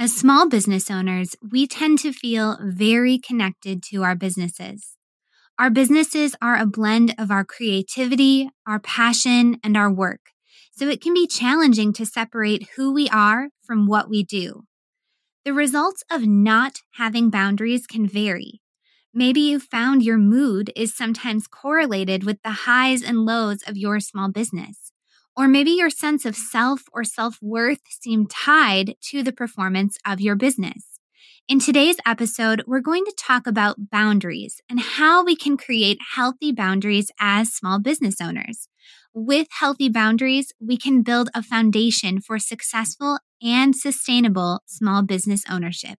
As small business owners, we tend to feel very connected to our businesses. Our businesses are a blend of our creativity, our passion, and our work. So it can be challenging to separate who we are from what we do. The results of not having boundaries can vary. Maybe you found your mood is sometimes correlated with the highs and lows of your small business. Or maybe your sense of self or self worth seem tied to the performance of your business. In today's episode, we're going to talk about boundaries and how we can create healthy boundaries as small business owners. With healthy boundaries, we can build a foundation for successful and sustainable small business ownership.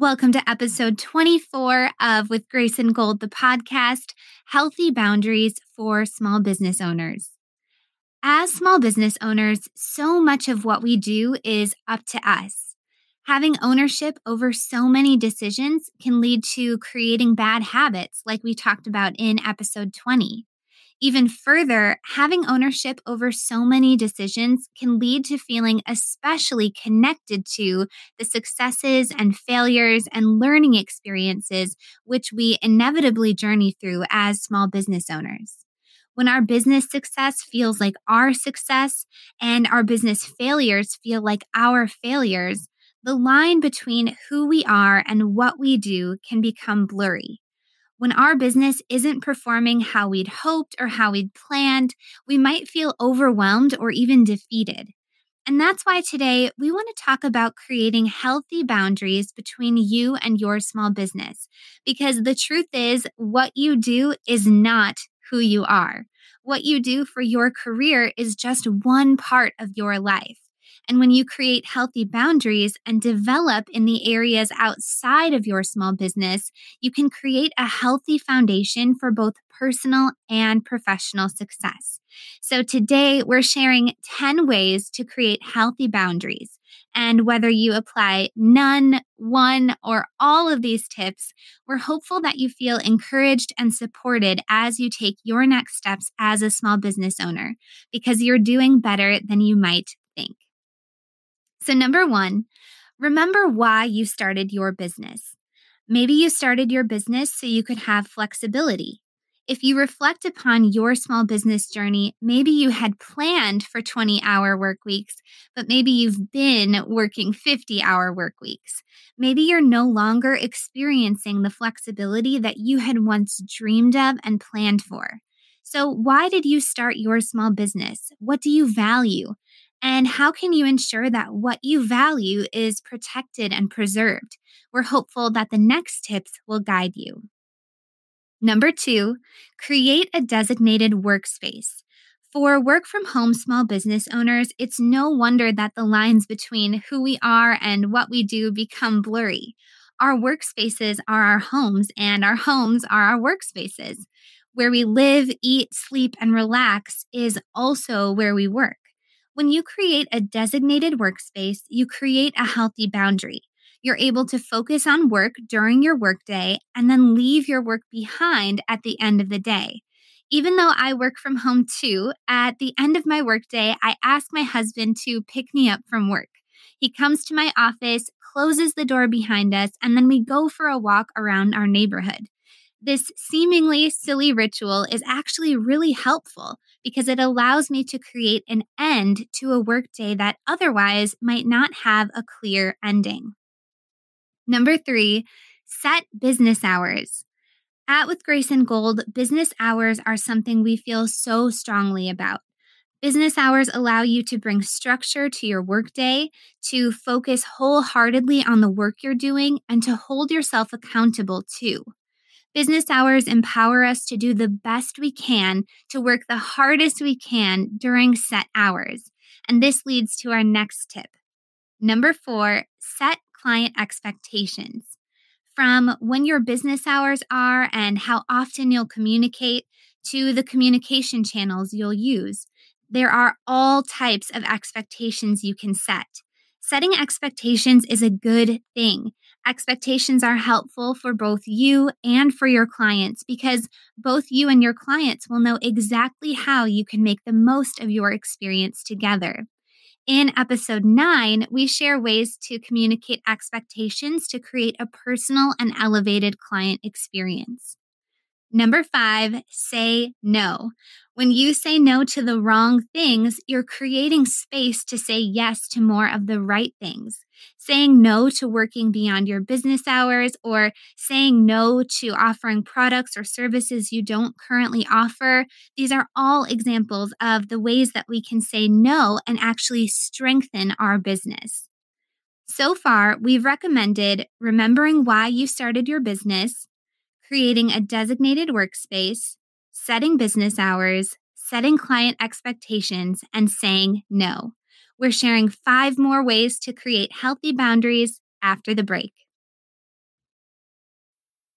Welcome to episode 24 of With Grace and Gold, the podcast Healthy Boundaries for Small Business Owners. As small business owners, so much of what we do is up to us. Having ownership over so many decisions can lead to creating bad habits, like we talked about in episode 20. Even further, having ownership over so many decisions can lead to feeling especially connected to the successes and failures and learning experiences which we inevitably journey through as small business owners. When our business success feels like our success and our business failures feel like our failures, the line between who we are and what we do can become blurry. When our business isn't performing how we'd hoped or how we'd planned, we might feel overwhelmed or even defeated. And that's why today we want to talk about creating healthy boundaries between you and your small business. Because the truth is, what you do is not who you are. What you do for your career is just one part of your life. And when you create healthy boundaries and develop in the areas outside of your small business, you can create a healthy foundation for both personal and professional success. So today we're sharing 10 ways to create healthy boundaries. And whether you apply none, one, or all of these tips, we're hopeful that you feel encouraged and supported as you take your next steps as a small business owner because you're doing better than you might think. So, number one, remember why you started your business. Maybe you started your business so you could have flexibility. If you reflect upon your small business journey, maybe you had planned for 20 hour work weeks, but maybe you've been working 50 hour work weeks. Maybe you're no longer experiencing the flexibility that you had once dreamed of and planned for. So, why did you start your small business? What do you value? And how can you ensure that what you value is protected and preserved? We're hopeful that the next tips will guide you. Number two, create a designated workspace. For work from home small business owners, it's no wonder that the lines between who we are and what we do become blurry. Our workspaces are our homes, and our homes are our workspaces. Where we live, eat, sleep, and relax is also where we work. When you create a designated workspace, you create a healthy boundary. You're able to focus on work during your workday and then leave your work behind at the end of the day. Even though I work from home too, at the end of my workday, I ask my husband to pick me up from work. He comes to my office, closes the door behind us, and then we go for a walk around our neighborhood. This seemingly silly ritual is actually really helpful because it allows me to create an end to a workday that otherwise might not have a clear ending. Number three, set business hours. At With Grace and Gold, business hours are something we feel so strongly about. Business hours allow you to bring structure to your workday, to focus wholeheartedly on the work you're doing, and to hold yourself accountable too. Business hours empower us to do the best we can, to work the hardest we can during set hours. And this leads to our next tip. Number four, set client expectations. From when your business hours are and how often you'll communicate to the communication channels you'll use, there are all types of expectations you can set. Setting expectations is a good thing. Expectations are helpful for both you and for your clients because both you and your clients will know exactly how you can make the most of your experience together. In episode nine, we share ways to communicate expectations to create a personal and elevated client experience. Number five, say no. When you say no to the wrong things, you're creating space to say yes to more of the right things. Saying no to working beyond your business hours or saying no to offering products or services you don't currently offer, these are all examples of the ways that we can say no and actually strengthen our business. So far, we've recommended remembering why you started your business, creating a designated workspace, setting business hours, setting client expectations, and saying no. We're sharing five more ways to create healthy boundaries after the break.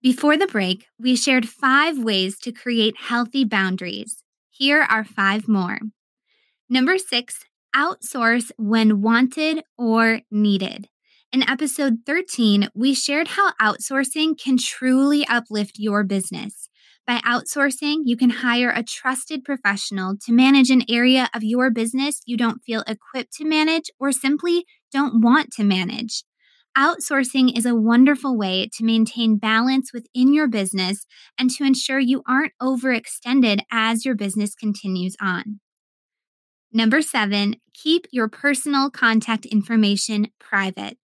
Before the break, we shared five ways to create healthy boundaries. Here are five more. Number six, outsource when wanted or needed. In episode 13, we shared how outsourcing can truly uplift your business. By outsourcing, you can hire a trusted professional to manage an area of your business you don't feel equipped to manage or simply don't want to manage. Outsourcing is a wonderful way to maintain balance within your business and to ensure you aren't overextended as your business continues on. Number seven, keep your personal contact information private.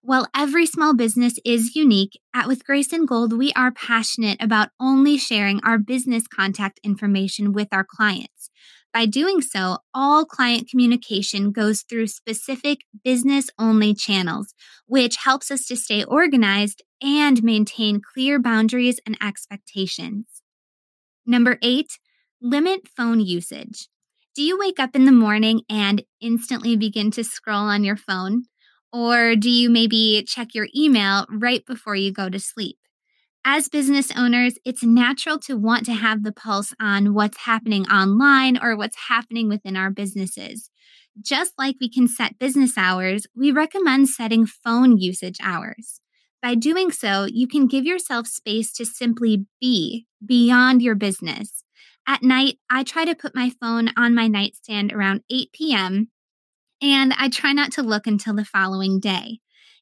While every small business is unique, at With Grace and Gold, we are passionate about only sharing our business contact information with our clients. By doing so, all client communication goes through specific business only channels, which helps us to stay organized and maintain clear boundaries and expectations. Number eight, limit phone usage. Do you wake up in the morning and instantly begin to scroll on your phone? Or do you maybe check your email right before you go to sleep? As business owners, it's natural to want to have the pulse on what's happening online or what's happening within our businesses. Just like we can set business hours, we recommend setting phone usage hours. By doing so, you can give yourself space to simply be beyond your business. At night, I try to put my phone on my nightstand around 8 p.m., and I try not to look until the following day.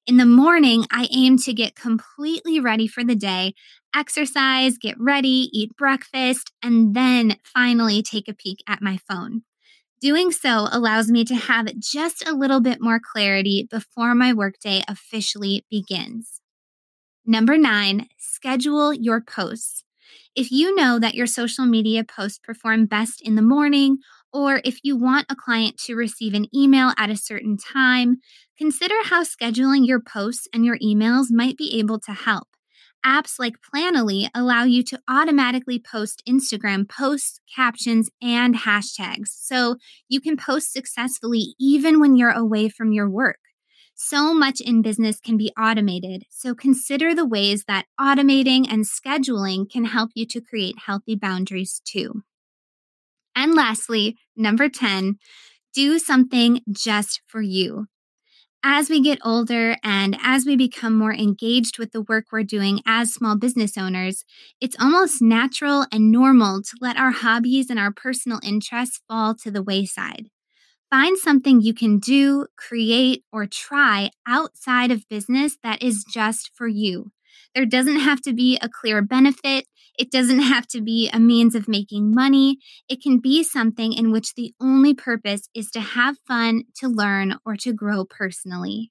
In the morning, I aim to get completely ready for the day, exercise, get ready, eat breakfast, and then finally take a peek at my phone. Doing so allows me to have just a little bit more clarity before my workday officially begins. Number nine, schedule your posts. If you know that your social media posts perform best in the morning or if you want a client to receive an email at a certain time, consider how scheduling your posts and your emails might be able to help. Apps like Planoly allow you to automatically post Instagram posts, captions, and hashtags, so you can post successfully even when you're away from your work. So much in business can be automated, so consider the ways that automating and scheduling can help you to create healthy boundaries too. And lastly, number 10, do something just for you. As we get older and as we become more engaged with the work we're doing as small business owners, it's almost natural and normal to let our hobbies and our personal interests fall to the wayside. Find something you can do, create, or try outside of business that is just for you. There doesn't have to be a clear benefit. It doesn't have to be a means of making money. It can be something in which the only purpose is to have fun, to learn, or to grow personally.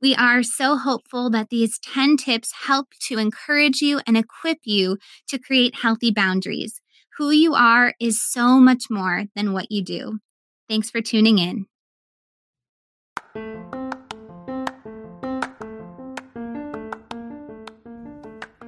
We are so hopeful that these 10 tips help to encourage you and equip you to create healthy boundaries. Who you are is so much more than what you do. Thanks for tuning in.